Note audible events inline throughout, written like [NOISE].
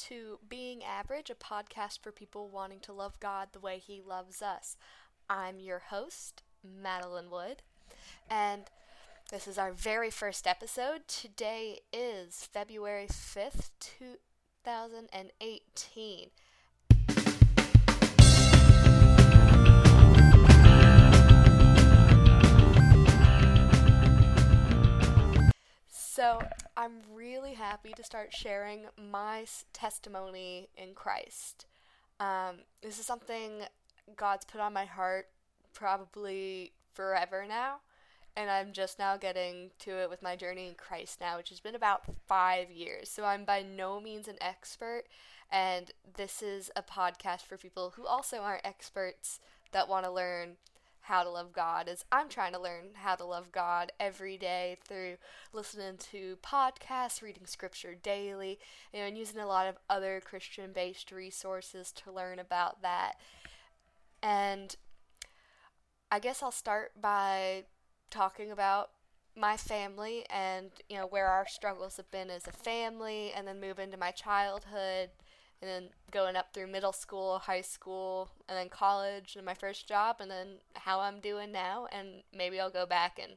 to Being Average, a podcast for people wanting to love God the way He loves us. I'm your host, Madeline Wood, and this is our very first episode. Today is February 5th, 2018. So, I'm really happy to start sharing my testimony in Christ. Um, this is something God's put on my heart probably forever now, and I'm just now getting to it with my journey in Christ now, which has been about five years. So, I'm by no means an expert, and this is a podcast for people who also aren't experts that want to learn how to love God is I'm trying to learn how to love God every day through listening to podcasts, reading scripture daily, you know, and using a lot of other Christian based resources to learn about that. And I guess I'll start by talking about my family and you know where our struggles have been as a family and then move into my childhood and then going up through middle school, high school, and then college and my first job, and then how I'm doing now. And maybe I'll go back and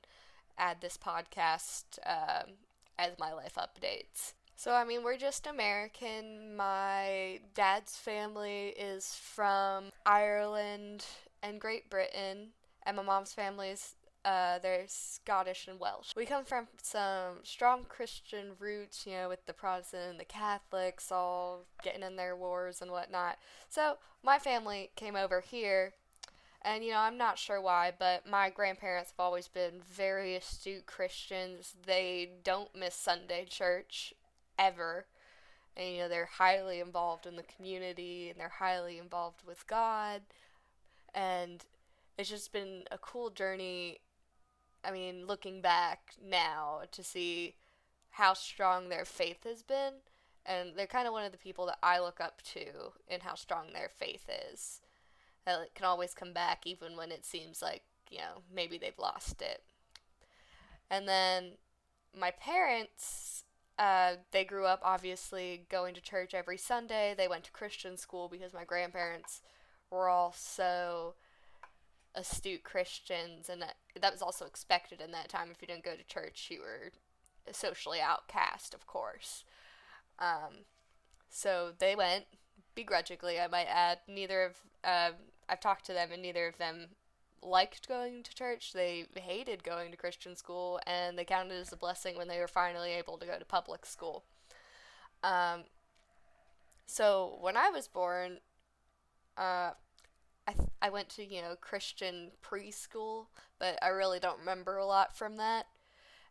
add this podcast um, as my life updates. So, I mean, we're just American. My dad's family is from Ireland and Great Britain, and my mom's family is uh, they're Scottish and Welsh. We come from some strong Christian roots, you know, with the Protestant and the Catholics all getting in their wars and whatnot. So my family came over here, and you know, I'm not sure why, but my grandparents have always been very astute Christians. They don't miss Sunday church ever. And you know, they're highly involved in the community and they're highly involved with God. And it's just been a cool journey I mean, looking back now to see how strong their faith has been, and they're kind of one of the people that I look up to in how strong their faith is. That can always come back even when it seems like, you know, maybe they've lost it. And then my parents, uh, they grew up obviously going to church every Sunday. They went to Christian school because my grandparents were all so astute Christians, and that, that was also expected in that time. If you didn't go to church, you were socially outcast, of course. Um, so they went begrudgingly, I might add. Neither of uh, I've talked to them, and neither of them liked going to church. They hated going to Christian school, and they counted as a blessing when they were finally able to go to public school. Um, so when I was born, uh, I went to you know Christian preschool, but I really don't remember a lot from that.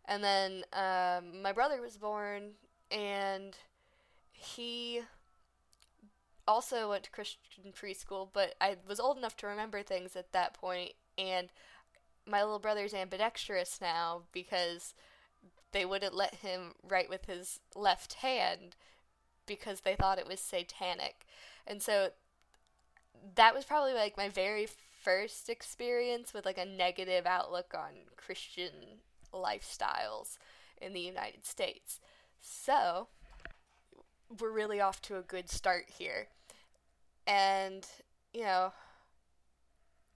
And then um, my brother was born, and he also went to Christian preschool, but I was old enough to remember things at that point, and my little brother's ambidextrous now because they wouldn't let him write with his left hand because they thought it was satanic. And so that was probably like my very first experience with like a negative outlook on Christian lifestyles in the United States. So, we're really off to a good start here. And, you know,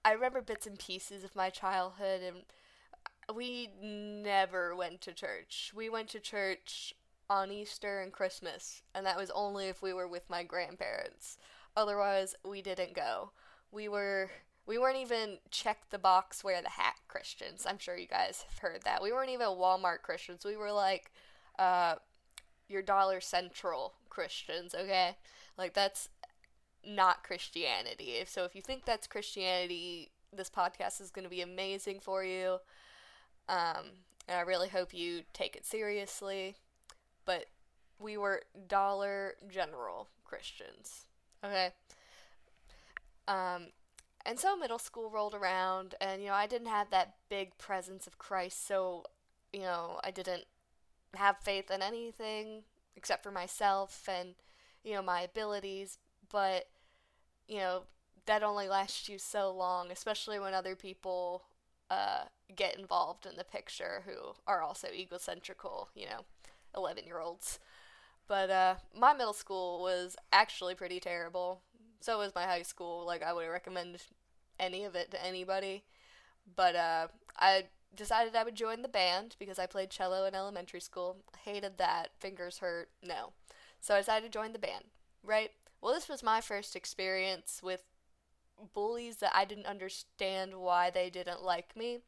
I remember bits and pieces of my childhood, and we never went to church. We went to church on Easter and Christmas, and that was only if we were with my grandparents. Otherwise, we didn't go. We were we weren't even check the box wear the hat Christians. I'm sure you guys have heard that. We weren't even Walmart Christians. We were like uh your Dollar General Christians, okay? Like that's not Christianity. So if you think that's Christianity, this podcast is going to be amazing for you. Um, and I really hope you take it seriously. But we were Dollar General Christians. Okay. Um, and so middle school rolled around, and you know, I didn't have that big presence of Christ, so you know, I didn't have faith in anything except for myself and you know my abilities. But you know, that only lasts you so long, especially when other people uh, get involved in the picture who are also egocentrical, you know, 11 year olds. But uh, my middle school was actually pretty terrible. So was my high school. Like I wouldn't recommend any of it to anybody. But uh, I decided I would join the band because I played cello in elementary school. Hated that. Fingers hurt. No. So I decided to join the band. Right? Well, this was my first experience with bullies that I didn't understand why they didn't like me.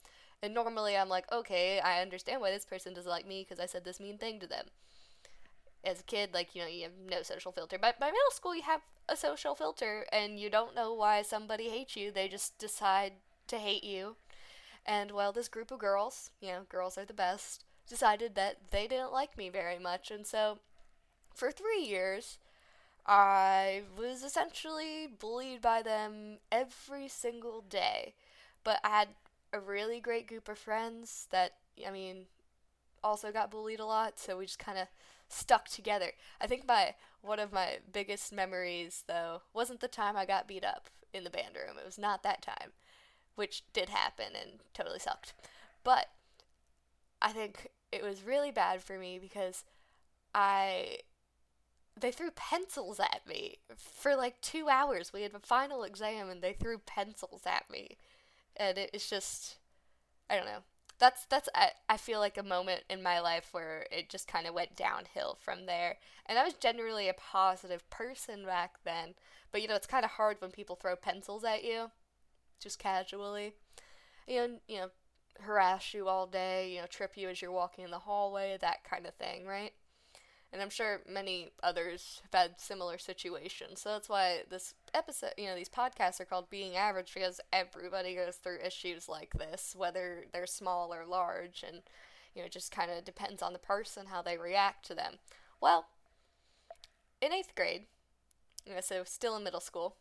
And normally I'm like, okay, I understand why this person doesn't like me because I said this mean thing to them. As a kid, like, you know, you have no social filter. But by middle school, you have a social filter and you don't know why somebody hates you. They just decide to hate you. And well, this group of girls, you know, girls are the best, decided that they didn't like me very much. And so for three years, I was essentially bullied by them every single day. But I had a really great group of friends that, I mean, also got bullied a lot, so we just kind of stuck together. I think my one of my biggest memories though wasn't the time I got beat up in the band room. It was not that time, which did happen and totally sucked. But I think it was really bad for me because I they threw pencils at me for like 2 hours. We had a final exam and they threw pencils at me. And it, it's just I don't know that's that's I, I feel like a moment in my life where it just kind of went downhill from there and i was generally a positive person back then but you know it's kind of hard when people throw pencils at you just casually and you know harass you all day you know trip you as you're walking in the hallway that kind of thing right and I'm sure many others have had similar situations. So that's why this episode, you know, these podcasts are called Being Average because everybody goes through issues like this, whether they're small or large, and you know, it just kind of depends on the person how they react to them. Well, in eighth grade, you know, so still in middle school,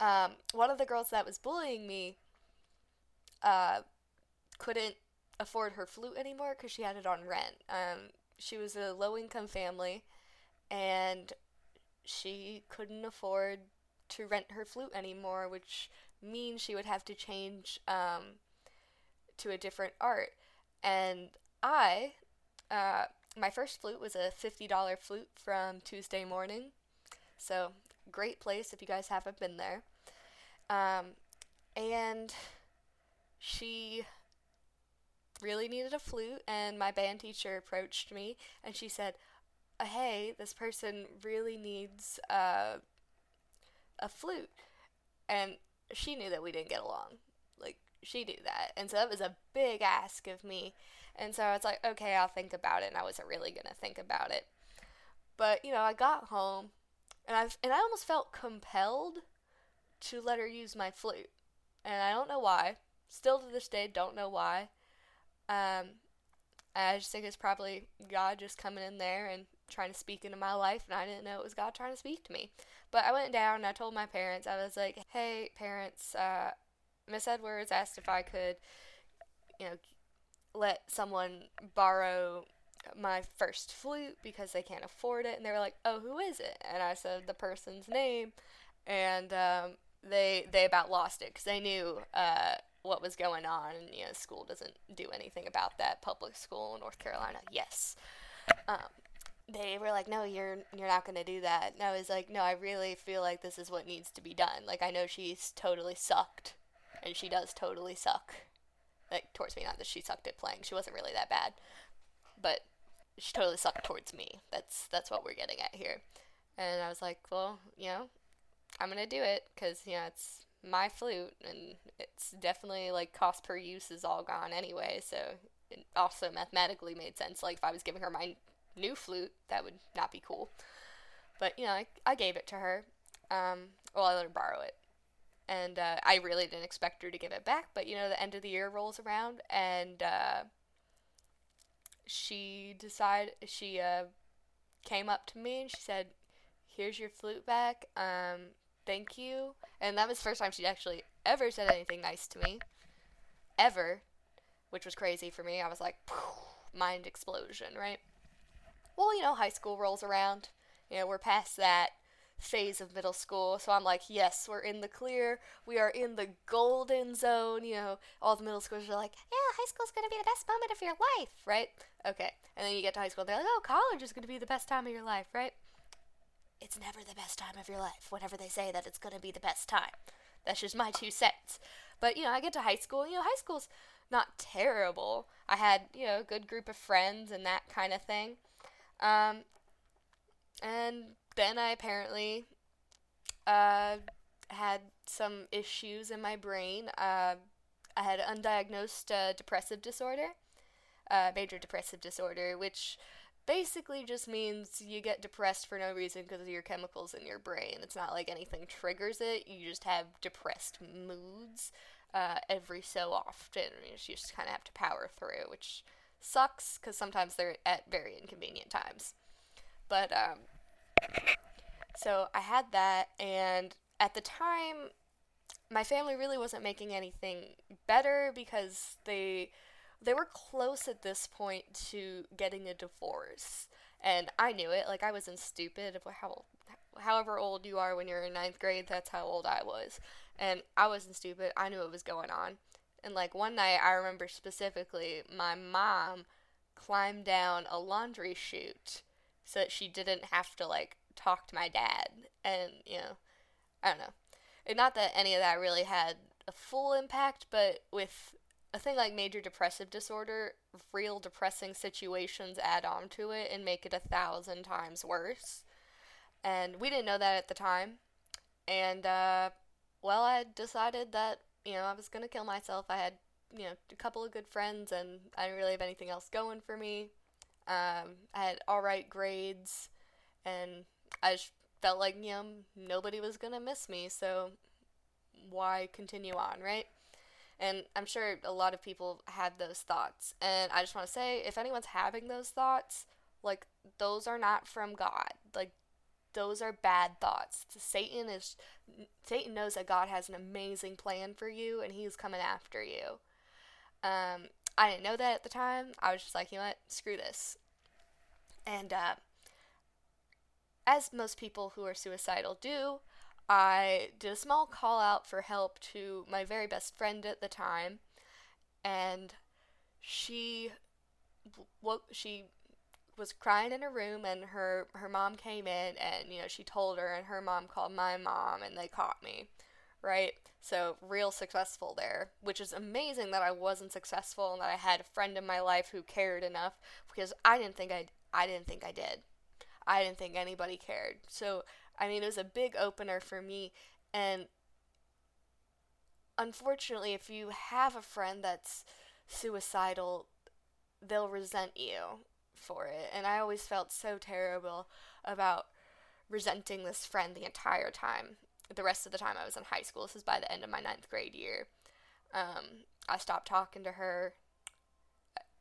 um, one of the girls that was bullying me uh, couldn't afford her flute anymore because she had it on rent. Um, she was a low income family and she couldn't afford to rent her flute anymore, which means she would have to change um, to a different art. And I, uh, my first flute was a $50 flute from Tuesday morning. So, great place if you guys haven't been there. Um, and she really needed a flute, and my band teacher approached me and she said, Hey, this person really needs uh, a flute. And she knew that we didn't get along. Like, she knew that. And so that was a big ask of me. And so I was like, okay, I'll think about it. And I wasn't really going to think about it. But, you know, I got home and I and I almost felt compelled to let her use my flute. And I don't know why. Still to this day don't know why. Um, I just think it's probably God just coming in there and trying to speak into my life, and I didn't know it was God trying to speak to me. But I went down and I told my parents, I was like, hey, parents, uh, Miss Edwards asked if I could, you know, let someone borrow my first flute because they can't afford it. And they were like, oh, who is it? And I said the person's name. And um, they they about lost it because they knew uh, what was going on. And, you know, school doesn't do anything about that. Public school in North Carolina, yes. Um, they were like, "No, you're you're not going to do that." And I was like, "No, I really feel like this is what needs to be done. Like, I know she's totally sucked, and she does totally suck. Like towards me, not that she sucked at playing. She wasn't really that bad, but she totally sucked towards me. That's that's what we're getting at here." And I was like, "Well, you know, I'm gonna do it because you know it's my flute, and it's definitely like cost per use is all gone anyway. So it also mathematically made sense. Like if I was giving her my new flute, that would not be cool. But you know, I, I gave it to her. Um, well, I let her borrow it, and uh, I really didn't expect her to give it back. But you know, the end of the year rolls around, and uh, she decided she uh, came up to me and she said, "Here's your flute back. Um, thank you. And that was the first time she'd actually ever said anything nice to me. Ever. Which was crazy for me. I was like, mind explosion, right? Well, you know, high school rolls around. You know, we're past that. phase of middle school. So I'm like, yes, we're in the clear. We are in the golden zone. You know, all the middle schoolers are like, yeah, high school's going to be the best moment of your life, right? Okay. And then you get to high school, they're like, oh, college is going to be the best time of your life, right? It's never the best time of your life whenever they say that it's going to be the best time. That's just my two cents. But, you know, I get to high school, you know, high school's not terrible. I had, you know, a good group of friends and that kind of thing. Um, and then I apparently uh, had some issues in my brain. Uh, I had undiagnosed uh, depressive disorder, uh, major depressive disorder, which basically just means you get depressed for no reason because of your chemicals in your brain. It's not like anything triggers it, you just have depressed moods uh, every so often. You just kind of have to power through, which sucks because sometimes they're at very inconvenient times. But, um, so I had that, and at the time, my family really wasn't making anything better because they they were close at this point to getting a divorce. And i knew it like i wasn't stupid how however old you are when you're in ninth grade that's how old i was. And i wasn't stupid i knew what was going on and like one night i remember specifically my mom climbed down a laundry chute so that she didn't have to like talk to my dad. And you know i don't know. And not that any of that really had a full impact but with a thing like major depressive disorder real depressing situations add on to it and make it a thousand times worse. And we didn't know that at the time. And uh, well i decided that you know i was going to kill myself. I had you know a couple of good friends and i didn't really have anything else going for me. Um, I had all right grades, and I just felt like you know nobody was gonna miss me, so why continue on, right? And I'm sure a lot of people had those thoughts, and I just want to say, if anyone's having those thoughts, like those are not from God, like those are bad thoughts. Satan is Satan knows that God has an amazing plan for you, and he's coming after you. Um, I didn't know that at the time. I was just like, you know what, screw this. And uh, as most people who are suicidal do, I did a small call out for help to my very best friend at the time, and she, what she was crying in her room, and her her mom came in, and you know she told her, and her mom called my mom, and they caught me right? So, real successful there, which is amazing that I wasn't successful and that I had a friend in my life who cared enough because I didn't think I I didn't think I did. I didn't think anybody cared. So, I mean, it was a big opener for me and unfortunately, if you have a friend that's suicidal, they'll resent you for it. And I always felt so terrible about resenting this friend the entire time the rest of the time I was in high school. This is by the end of my ninth grade year. Um, I stopped talking to her.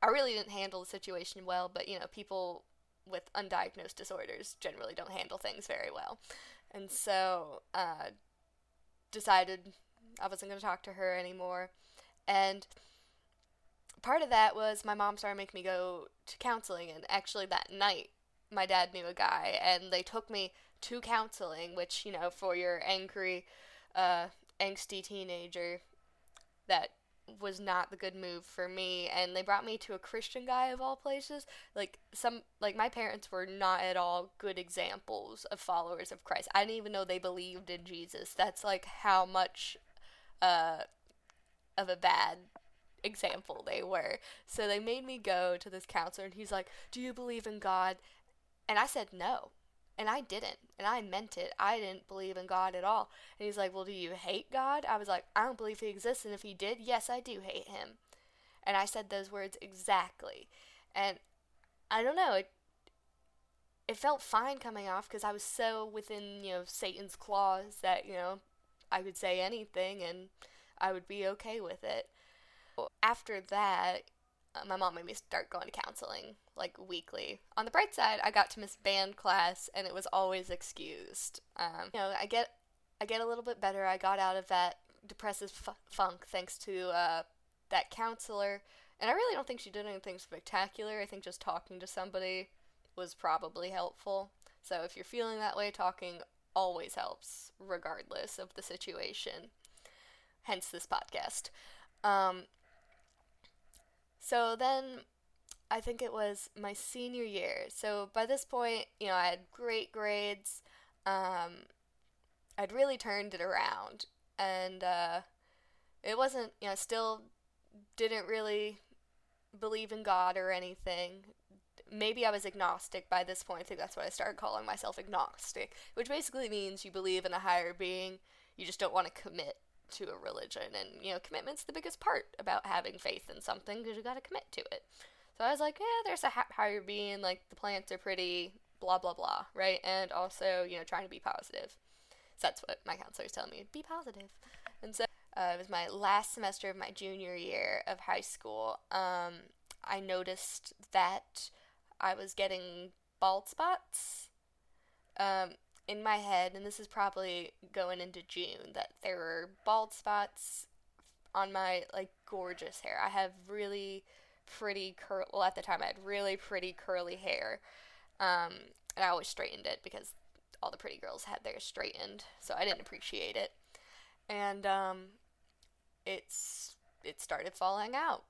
I really didn't handle the situation well, but you know, people with undiagnosed disorders generally don't handle things very well. And so, uh, decided I wasn't going to talk to her anymore. And part of that was my mom started making me go to counseling. And actually, that night, my dad knew a guy, and they took me to counseling, which, you know, for your angry, uh, angsty teenager, that was not the good move for me. And they brought me to a christian guy of all places. Like some like my parents were not at all good examples of followers of christ. I didn't even know they believed in jesus. That's like how much uh of a bad example they were so they made me go to this counselor and he's like do you believe in god and i said no and I didn't. And I meant it. I didn't believe in God at all. And he's like, Well, do you hate God? I was like, I don't believe he exists. And if he did, yes, I do hate him. And I said those words exactly. And I don't know. It, it felt fine coming off because I was so within, you know, Satan's claws that, you know, I could say anything and I would be okay with it. After that, uh, my mom made me start going to counseling like weekly. On the bright side, I got to miss band class, and it was always excused. Um, you know, I get I get a little bit better. I got out of that depressive f- funk thanks to uh, that counselor, and I really don't think she did anything spectacular. I think just talking to somebody was probably helpful. So if you're feeling that way, talking always helps, regardless of the situation. Hence this podcast. Um, so then I think it was my senior year. So by this point, you know, I had great grades. Um, I'd really turned it around. And uh, it wasn't, you know, still didn't really believe in God or anything. Maybe I was agnostic by this point. I think that's what I started calling myself agnostic, which basically means you believe in a higher being, you just don't want to commit to a religion. And, you know, commitment's the biggest part about having faith in something because you got to commit to it. So I was like, yeah, there's a higher being, like the plants are pretty, blah, blah, blah, right? And also, you know, trying to be positive. So that's what my counselors tell me be positive. And so uh, it was my last semester of my junior year of high school. Um, I noticed that I was getting bald spots um, in my head, and this is probably going into June, that there were bald spots on my like gorgeous hair. I have really pretty curl. Well, at the time, I had really pretty curly hair, um, and I always straightened it because all the pretty girls had theirs straightened, so I didn't appreciate it. And um, it's it started falling out,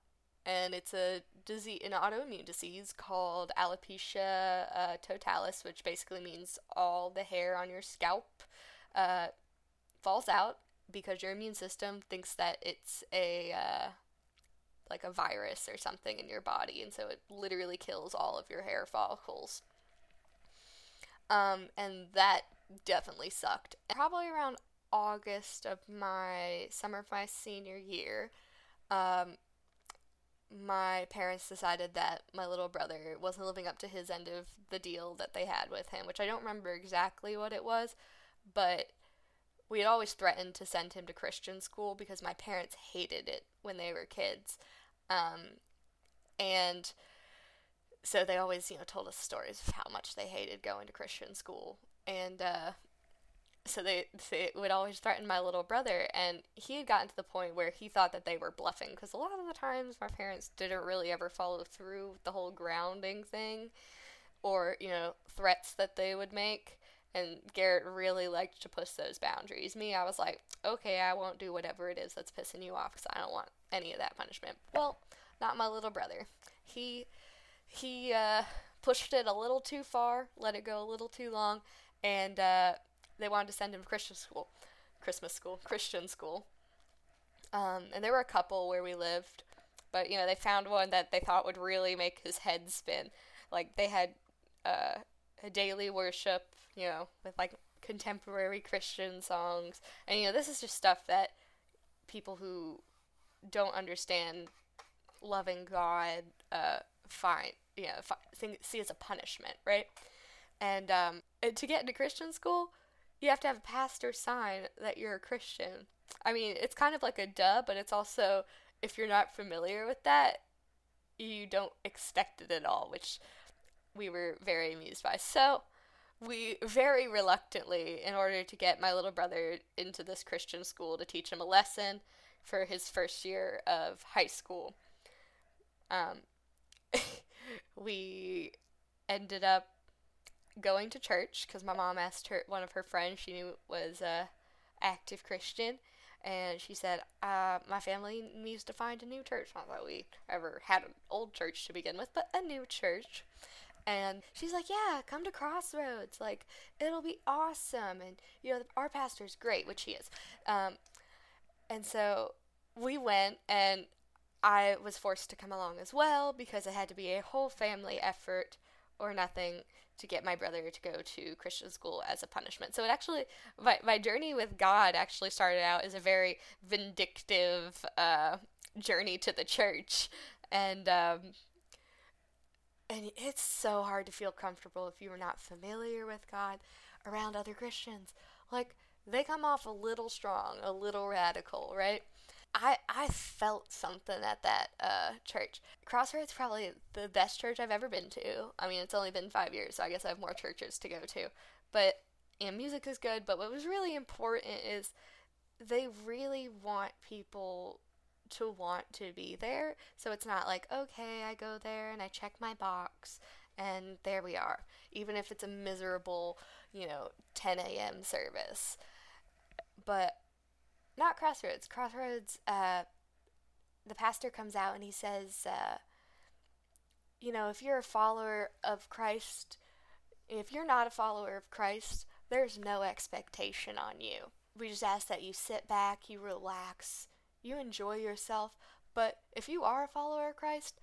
and it's a disease, an autoimmune disease called alopecia uh, totalis, which basically means all the hair on your scalp uh, falls out because your immune system thinks that it's a uh, like a virus or something in your body, and so it literally kills all of your hair follicles. Um, and that definitely sucked. Probably around August of my summer of my senior year, um, my parents decided that my little brother wasn't living up to his end of the deal that they had with him, which I don't remember exactly what it was, but we had always threatened to send him to Christian school because my parents hated it when they were kids. Um, and so they always, you know, told us stories of how much they hated going to Christian school. And uh, so they, they would always threaten my little brother and he had gotten to the point where he thought that they were bluffing because a lot of the times my parents didn't really ever follow through with the whole grounding thing or you know threats that they would make and garrett really liked to push those boundaries. Me i was like okay i won't do whatever it is that's pissing you off because i don't want any of that punishment. Well not my little brother. He he uh, pushed it a little too far let it go a little too long and uh, they wanted to send him to Christian school, Christmas school, Christian school. Um, and there were a couple where we lived, but you know they found one that they thought would really make his head spin. Like they had uh, a daily worship, you know, with like contemporary Christian songs, and you know this is just stuff that people who don't understand loving God uh, find, you know, fi- think, see as a punishment, right? And um, to get into Christian school, you have to have a pastor sign that you're a Christian. I mean, it's kind of like a duh, but it's also if you're not familiar with that, you don't expect it at all, which we were very amused by. So, we very reluctantly, in order to get my little brother into this Christian school to teach him a lesson for his first year of high school, um, [LAUGHS] we ended up going to church because my mom asked her one of her friends she knew was a active Christian, and she said, uh, "My family needs to find a new church." Not that we ever had an old church to begin with, but a new church. And she's like, "Yeah, come to Crossroads. Like, it'll be awesome." And you know, our pastor's great, which he is. Um, and so we went, and I was forced to come along as well because it had to be a whole family effort or nothing to get my brother to go to Christian school as a punishment. So it actually, my, my journey with God actually started out as a very vindictive uh, journey to the church. And, um, and it's so hard to feel comfortable if you are not familiar with God around other Christians. Like, they come off a little strong, a little radical, right? I I felt something at that uh, church. Crossroads probably the best church I've ever been to. I mean, it's only been five years, so I guess I have more churches to go to. But and music is good. But what was really important is they really want people to want to be there. So it's not like okay, I go there and I check my box And there we are. Even if it's a miserable, you know, 10 a.m. service. But not Crossroads. Crossroads, uh, the pastor comes out and he says, uh, you know, if you're a follower of Christ, if you're not a follower of Christ, there's no expectation on you. We just ask that you sit back, you relax, you enjoy yourself. But if you are a follower of Christ,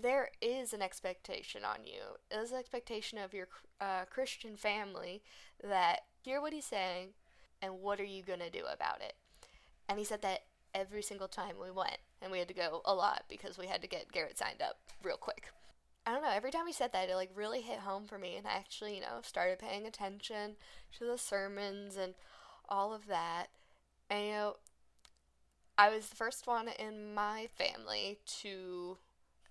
there is an expectation on you. There's an expectation of your uh, Christian family that hear what he's saying and what are you going to do about it. And he said that every single time we went, and we had to go a lot because we had to get Garrett signed up real quick. I don't know, every time he said that, it like really hit home for me, and I actually, you know, started paying attention to the sermons and all of that. And, you know, I was the first one in my family to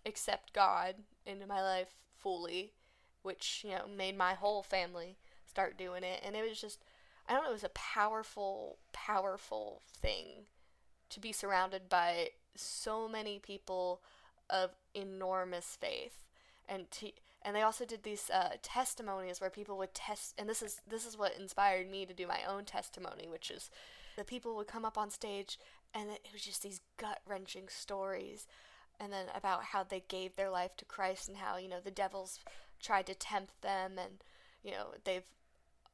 accept God into my life fully, which, you know, made my whole family start doing it. And it was just, I don't know, it was a powerful, powerful thing to be surrounded by so many people of enormous faith. And to, and they also did these uh, testimonies where people would test and this is this is what inspired me to do my own testimony which is the people would come up on stage and it was just these gut wrenching stories and then about how they gave their life to Christ and how you know the devils tried to tempt them and you know they've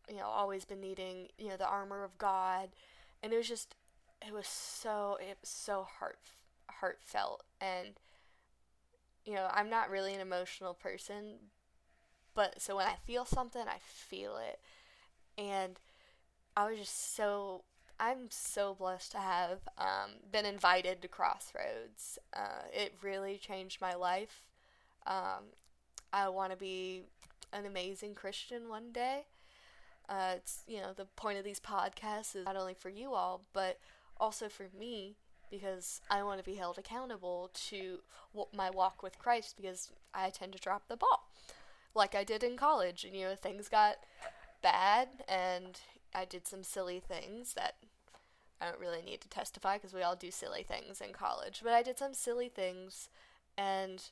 you know always been needing you know the armor of God and it was just it was so it was so heart heartfelt and you know I'm not really an emotional person but so when I feel something I feel it and I was just so I'm so blessed to have um, been invited to Crossroads. Uh, it really changed my life. Um, I want to be an amazing Christian one day. Uh, it's you know the point of these podcasts is not only for you all, but also for me because I want to be held accountable to my walk with Christ because I tend to drop the ball, like I did in college. And you know things got bad, and I did some silly things that I don't really need to testify because we all do silly things in college. But I did some silly things, and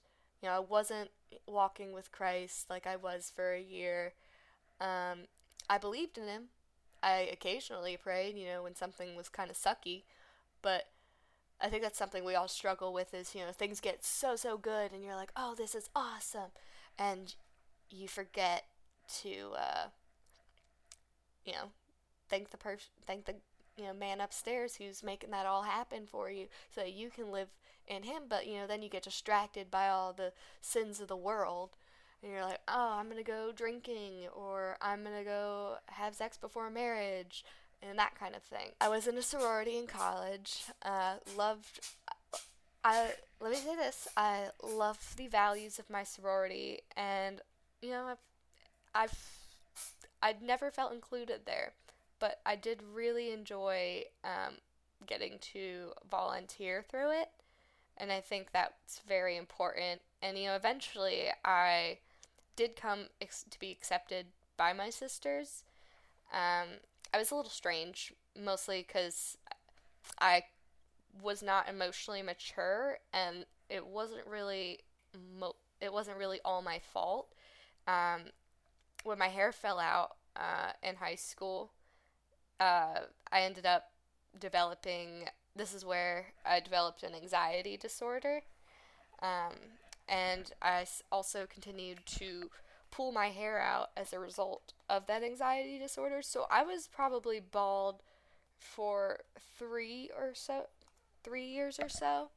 you know, I wasn't walking with Christ like I was for a year. Um, I believed in Him. I occasionally prayed, you know, when something was kind of sucky, but I think that's something we all struggle with is, you know, things get so, so good and you're like, oh, this is awesome. And you forget to, uh, you know, thank the person, thank the you know man upstairs who's making that all happen for you so that you can live in him but you know then you get distracted by all the sins of the world and you're like oh i'm gonna go drinking or i'm gonna go have sex before marriage and that kind of thing i was in a sorority in college uh, loved i let me say this i love the values of my sorority and you know i've i've i'd never felt included there but I did really enjoy um, getting to volunteer through it, and I think that's very important. And you know, eventually I did come ex- to be accepted by my sisters. Um, I was a little strange, mostly because I was not emotionally mature, and it wasn't really mo- it wasn't really all my fault. Um, when my hair fell out uh, in high school, uh, I ended up developing. This is where I developed an anxiety disorder, um, and I also continued to pull my hair out as a result of that anxiety disorder. So I was probably bald for three or so, three years or so.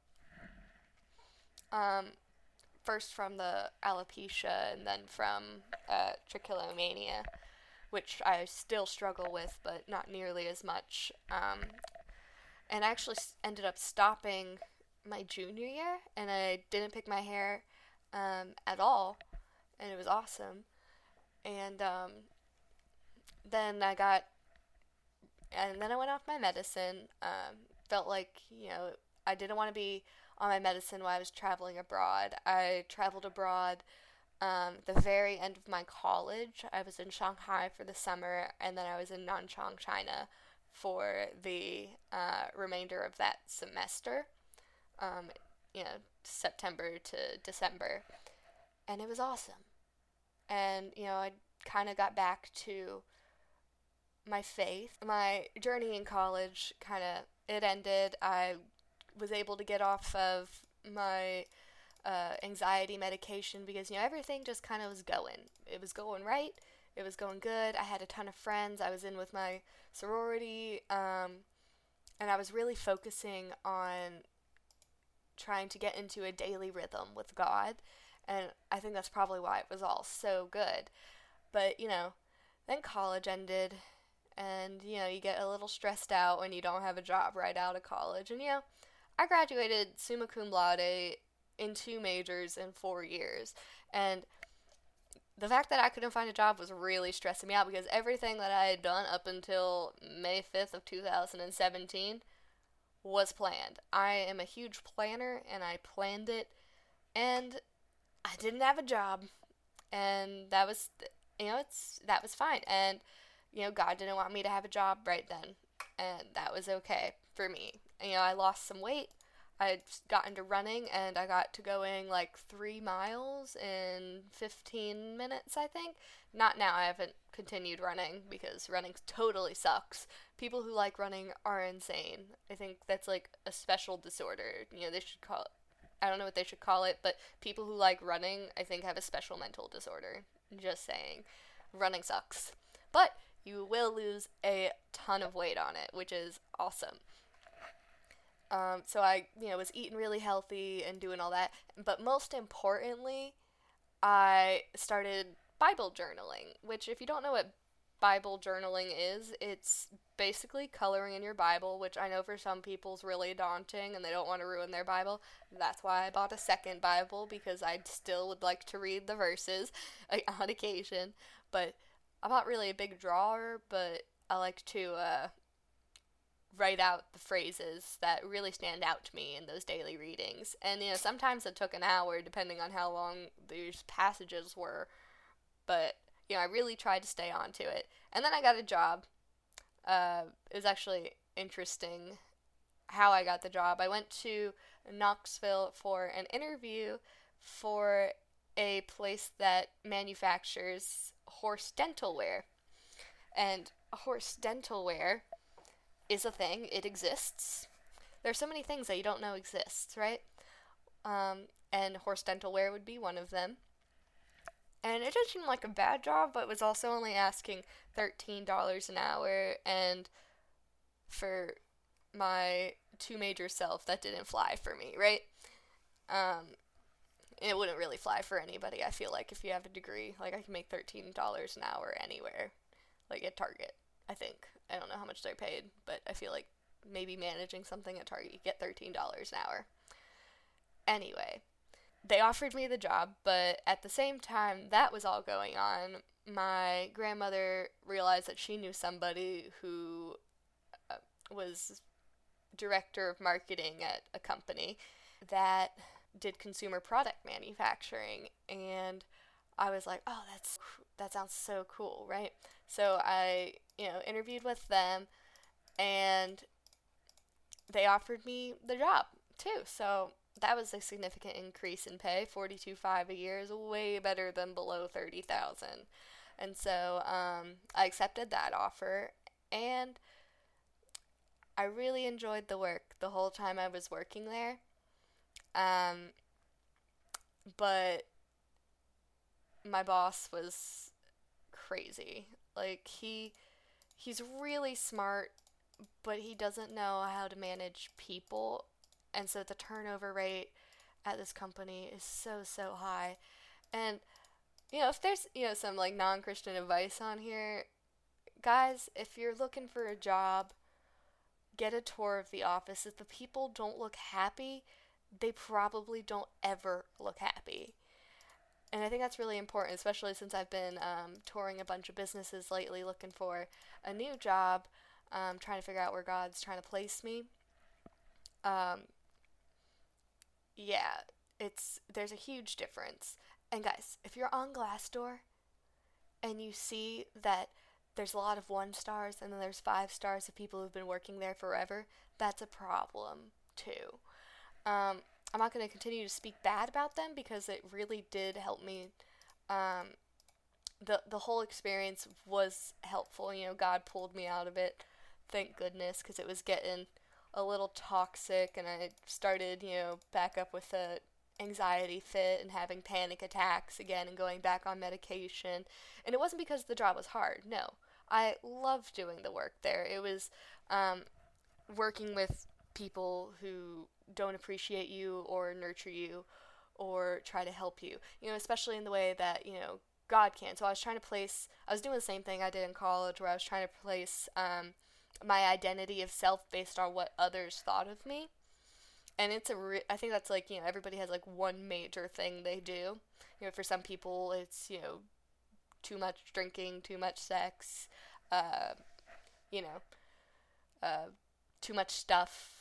Um, first from the alopecia and then from uh, trichotillomania which I still struggle with, but not nearly as much. Um, and I actually ended up stopping my junior year, and I didn't pick my hair um, at all, and it was awesome. And um, then I got, and then I went off my medicine. Um, felt like you know I didn't want to be on my medicine while I was traveling abroad. I traveled abroad um, the very end of my college, I was in Shanghai for the summer, and then I was in Nanchang, China for the uh, remainder of that semester, um, you know, September to December. And it was awesome. and you know, I kind of got back to my faith. My journey in college kind of it ended. I was able to get off of my uh, anxiety medication because you know everything just kind of was going. It was going right. It was going good. I had a ton of friends. I was in with my sorority, um, and I was really focusing on trying to get into a daily rhythm with God. And I think that's probably why it was all so good. But, you know, then college ended, and, you know, you get a little stressed out when you don't have a job right out of college. And, you know, I graduated summa cum laude in two majors in four years. And the fact that I couldn't find a job was really stressing me out because everything that I had done up until May 5th of 2017 was planned. I am a huge planner and I planned it and I didn't have a job and that was you know it's that was fine and you know God didn't want me to have a job right then and that was okay for me. You know, I lost some weight I got into running and I got to going like three miles in 15 minutes, I think. Not now, I haven't continued running because running totally sucks. People who like running are insane. I think that's like a special disorder. You know, they should call it, I don't know what they should call it, but people who like running, I think, have a special mental disorder. Just saying. Running sucks. But you will lose a ton of weight on it, which is awesome. Um, so I, you know, was eating really healthy and doing all that. But most importantly, I started Bible journaling, which, if you don't know what Bible journaling is, it's basically coloring in your Bible, which I know for some people is really daunting and they don't want to ruin their Bible. That's why I bought a second Bible because I still would like to read the verses [LAUGHS] on occasion. But I'm not really a big drawer, but I like to uh, write out the phrases that really stand out to me in those daily readings. And you know, sometimes it took an hour depending on how long these passages were. But you know, I really tried to stay on to it. And then I got a job. Uh, it was actually interesting how I got the job. I went to Knoxville for an interview for a place that manufactures horse dental wear. And horse dental wear is a thing. It exists. There's so many things that you don't know exists, right? Um, and horse dental wear would be one of them. And it didn't seem like a bad job, but was also only asking $13 an hour. And for my two major self, that didn't fly for me, right? Um, it wouldn't really fly for anybody, I feel like, if you have a degree. Like, I can make $13 an hour anywhere, like at Target, I think. I don't know how much they're paid, but I feel like maybe managing something at Target, you get $13 an hour. Anyway, they offered me the job, but at the same time that was all going on, my grandmother realized that she knew somebody who uh, was director of marketing at a company that did consumer product manufacturing and I was like, "Oh, that's that sounds so cool, right?" So I, you know, interviewed with them and they offered me the job too. So that was a significant increase in pay. 42.5 a year is way better than below 30,000. And so um, I accepted that offer and I really enjoyed the work the whole time I was working there. Um, but my boss was crazy. Like he he's really smart, but he doesn't know how to manage people. And so the turnover rate at this company is so so high. And you know, if there's, you know, some like non-Christian advice on here, guys, if you're looking for a job, get a tour of the office. If the people don't look happy, they probably don't ever look happy and I think that's really important, especially since I've been um, touring a bunch of businesses lately looking for a new job, um, trying to figure out where God's trying to place me. Um, yeah, it's there's a huge difference. And guys, if you're on Glassdoor and you see that there's a lot of one stars and then there's five stars of people who've been working there forever, that's a problem too. Um, I'm not going to continue to speak bad about them because it really did help me um, the the whole experience was helpful. You know, God pulled me out of it. Thank goodness, because it was getting a little toxic, and I started, you know, back up with a anxiety fit and having panic attacks again and going back on medication. And it wasn't because the job was hard. No, I loved doing the work there. It was um, working with people who don't appreciate you or nurture you or try to help you. You know, especially in the way that you know God can. So I was trying to place. I was doing the same thing I did in college, where I was trying to place um, my identity of self based on what others thought of me. And it's a. Re- I think that's like you know everybody has like one major thing they do. You know, for some people it's you know too much drinking, too much sex, uh, you know, uh, too much stuff,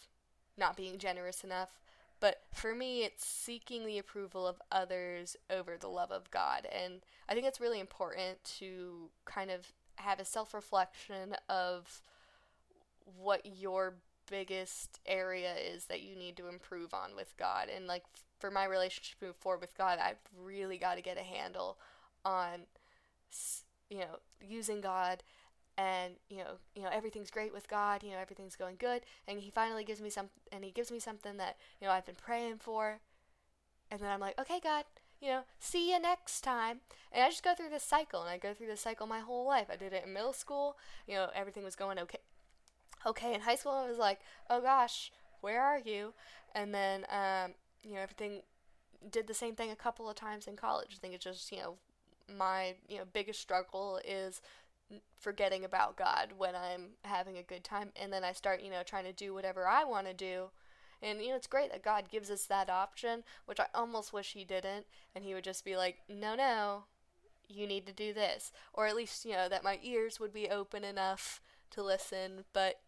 not being generous enough. But for me, it's seeking the approval of others over the love of God. And I think it's really important to kind of have a self reflection of what your biggest area is that you need to improve on with God. And like for my relationship to move forward with God, I've really got to get a handle on, you know, using God and you know you know everything's great with god you know everything's going good and he finally gives me some and he gives me something that you know i've been praying for. And then i'm like okay god you know see you next time. And i just go through this cycle and i go through this cycle my whole life. I did it in middle school you know everything was going okay okay in high school. I was like oh gosh where are you? And then um, you know everything did the same thing a couple of times in college. I think it's just you know my you know biggest struggle is forgetting about God when I'm having a good time and then I start, you know, trying to do whatever I want to do. And you know, it's great that God gives us that option, which I almost wish he didn't and he would just be like, "No, no. You need to do this." Or at least, you know, that my ears would be open enough to listen, but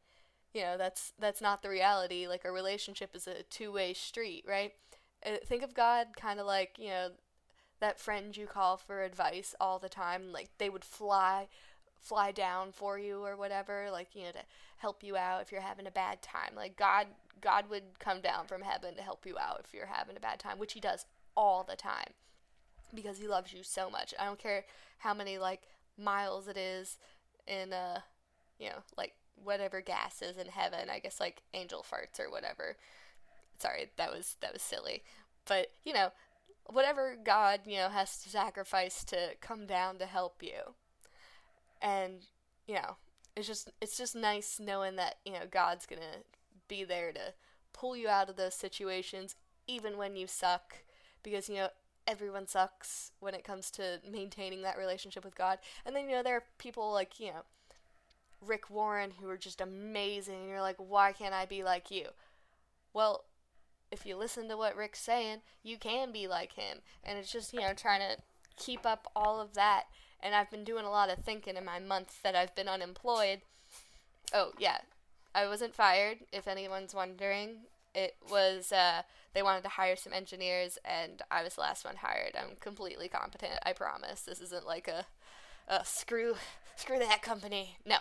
you know, that's that's not the reality. Like a relationship is a two-way street, right? Uh, think of God kind of like, you know, that friend you call for advice all the time, like they would fly fly down for you or whatever, like, you know, to help you out if you're having a bad time. Like God God would come down from heaven to help you out if you're having a bad time, which he does all the time because he loves you so much. I don't care how many like miles it is in uh you know, like whatever gas is in heaven. I guess like angel farts or whatever. Sorry, that was that was silly. But, you know, whatever God, you know, has to sacrifice to come down to help you and you know it's just it's just nice knowing that you know God's gonna be there to pull you out of those situations even when you suck because you know everyone sucks when it comes to maintaining that relationship with God. And then you know there are people like you know Rick Warren who are just amazing and you're like why can't I be like you? Well if you listen to what Rick's saying you can be like him and it's just you know trying to keep up all of that and I've been doing a lot of thinking in my month that I've been unemployed. Oh, yeah. I wasn't fired, if anyone's wondering. It was, uh, they wanted to hire some engineers, and I was the last one hired. I'm completely competent, I promise. This isn't like a, a screw, screw that company. No.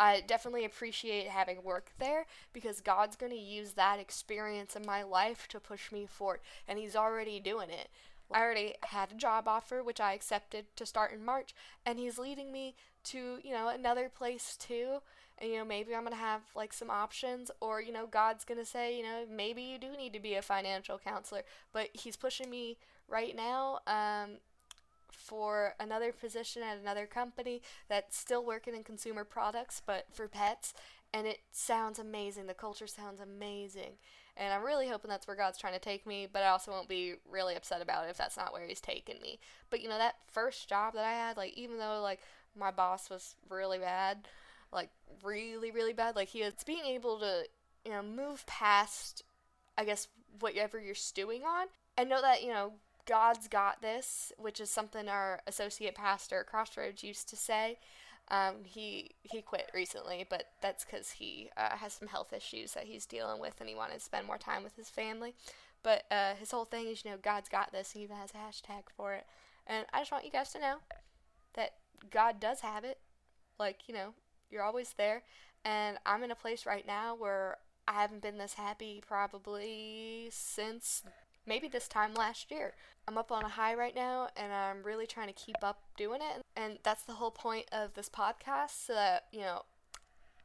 I definitely appreciate having work there because God's going to use that experience in my life to push me forward, and He's already doing it. I already had a job offer, which I accepted to start in March, and he's leading me to, you know, another place too. And, you know, maybe I'm going to have like some options, or, you know, God's going to say, you know, maybe you do need to be a financial counselor. But he's pushing me right now um, for another position at another company that's still working in consumer products, but for pets. And it sounds amazing. The culture sounds amazing. And I'm really hoping that's where God's trying to take me, but I also won't be really upset about it if that's not where He's taking me. But you know, that first job that I had, like, even though, like, my boss was really bad, like, really, really bad, like, he was being able to, you know, move past, I guess, whatever you're stewing on, and know that, you know, God's got this, which is something our associate pastor at Crossroads used to say. Um, he he quit recently, but that's because he uh, has some health issues that he's dealing with, and he wanted to spend more time with his family. But uh, his whole thing is, you know, God's got this. And he even has a hashtag for it, and I just want you guys to know that God does have it. Like you know, you're always there, and I'm in a place right now where I haven't been this happy probably since maybe this time last year. I'm up on a high right now and I'm really trying to keep up doing it. And that's the whole point of this podcast so that, you know,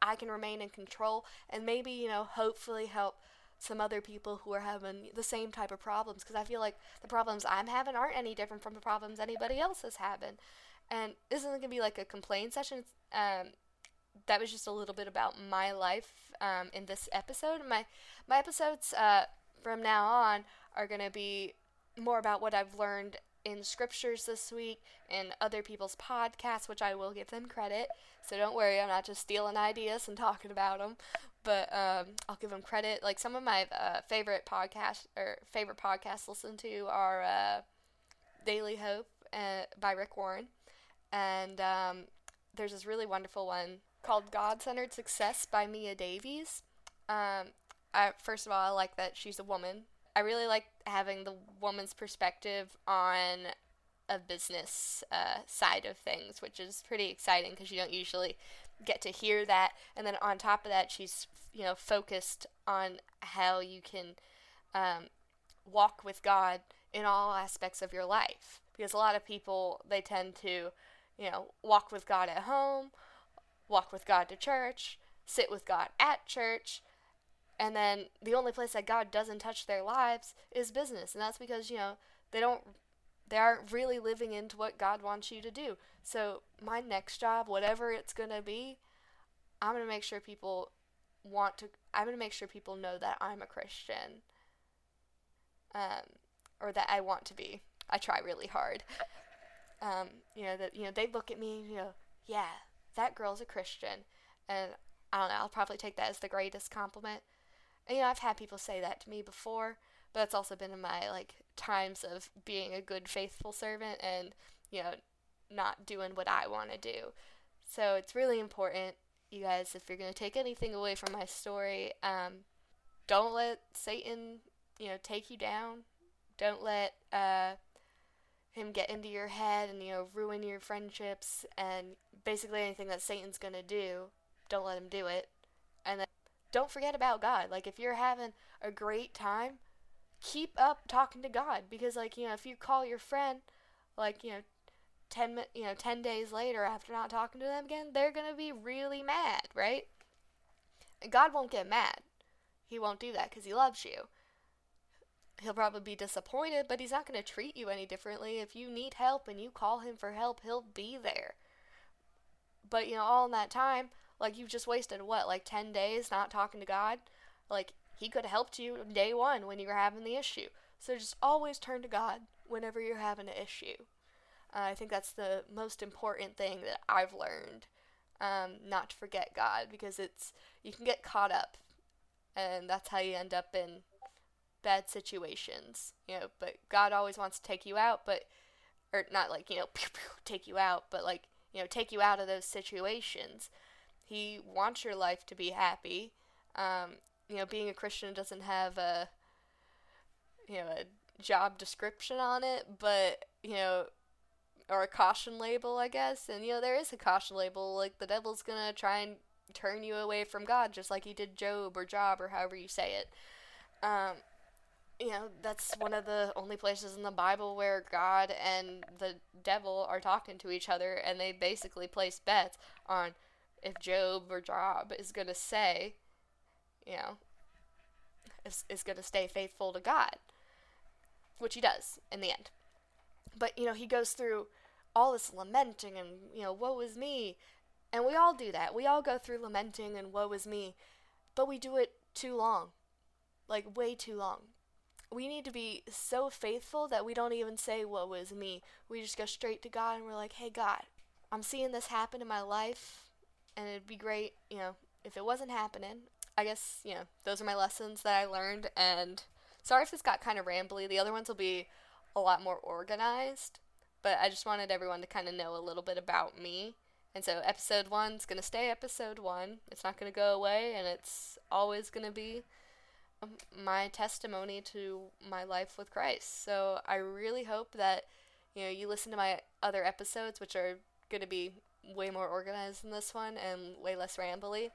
I can remain in control and maybe, you know, hopefully help some other people who are having the same type of problems because I feel like the problems I'm having aren't any different from the problems anybody else is having. And this isn't going to be like a complaint session. Um, that was just a little bit about my life um, in this episode. My my episodes uh, from now on are going to be more about what I've learned in scriptures this week and other people's podcasts, which I will give them credit. So don't worry, I'm not just stealing ideas and talking about them, but um, I'll give them credit. Like some of my uh, favorite podcasts or favorite podcasts listen to are uh, Daily Hope uh, by Rick Warren, and um, there's this really wonderful one called God Centered Success by Mia Davies. Um, I, first of all, I like that she's a woman. I really like having the woman's perspective on a business uh, side of things, which is pretty exciting because you don't usually get to hear that. And then on top of that, she's you know focused on how you can um, walk with God in all aspects of your life. Because a lot of people they tend to you know walk with God at home, walk with God to church, sit with God at church, and then the only place that God doesn't touch their lives is business. And that's because, you know, they don't they aren't really living into what God wants you to do. So, my next job, whatever it's going to be, I'm going to make sure people want to I'm going to make sure people know that I'm a Christian. Um or that I want to be. I try really hard. Um, you know that you know they look at me, you know, yeah, that girl's a Christian. And I don't know, I'll probably take that as the greatest compliment. You know, I've had people say that to me before, but it's also been in my like times of being a good faithful servant and, you know, not doing what I want to do. So it's really important, you guys, if you're going to take anything away from my story, um, don't let Satan, you know, take you down. Don't let uh, him get into your head and, you know, ruin your friendships and basically anything that Satan's going to do, don't let him do it. Don't forget about God. Like if you're having a great time, keep up talking to God because like, you know, if you call your friend like, you know, 10 you know, 10 days later after not talking to them again, they're going to be really mad, right? And God won't get mad. He won't do that cuz he loves you. He'll probably be disappointed, but he's not going to treat you any differently. If you need help and you call him for help, he'll be there. But, you know, all in that time, like you've just wasted what, like 10 days not talking to God? Like he could have helped you day 1 when you were having the issue. So just always turn to God whenever you're having an issue. Uh, I think that's the most important thing that I've learned. Um, not to forget God because it's you can get caught up, and that's how you end up in bad situations. You know, but God always wants to take you out, but or not like you know pew, pew, take you out, but like you know take you out of those situations. He wants your life to be happy. Um, you know, being a Christian doesn't have a you know a job description on it, but you know, or a caution label, I guess. And you know, there is a caution label. Like the devil's gonna try and turn you away from God, just like he did Job or Job or however you say it. Um, you know, that's one of the only places in the Bible where God and the devil are talking to each other, and they basically place bets on if Job or Job is going to say, you know, is, is going to stay faithful to God, which he does in the end. But, you know, he goes through all this lamenting and, you know, woe is me. And we all do that. We all go through lamenting and woe is me. But we do it too long. Like, way too long. We need to be so faithful that we don't even say, woe is me. We just go straight to God and we're like, hey, God, I'm seeing this happen in my life and it'd be great, you know, if it wasn't happening. I guess, you know, those are my lessons that I learned, and sorry if this got kind of rambly. The other ones will be a lot more organized, but I just wanted everyone to kind of know a little bit about me. And so episode one's gonna stay episode one. It's not gonna go away, and it's always gonna be um, my testimony to my life with Christ. So I really hope that you know you listen to my other episodes, which are gonna be way more organized than this one and way less rambly.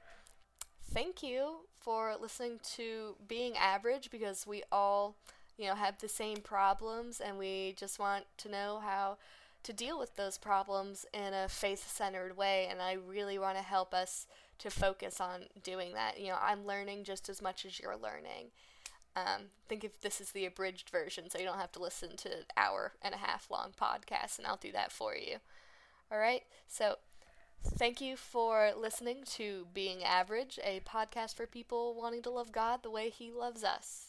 Thank you for listening to Being Average because we all, you know, have the same problems and we just want to know how to deal with those problems in a faith centered way. And I really want to help us to focus on doing that. You know, I'm learning just as much as you're learning. Um, think if this is the abridged version, so you don't have to listen to an hour and a half long podcast, and I'll do that for you. All right, so thank you for listening to Being Average, a podcast for people wanting to love God the way He loves us.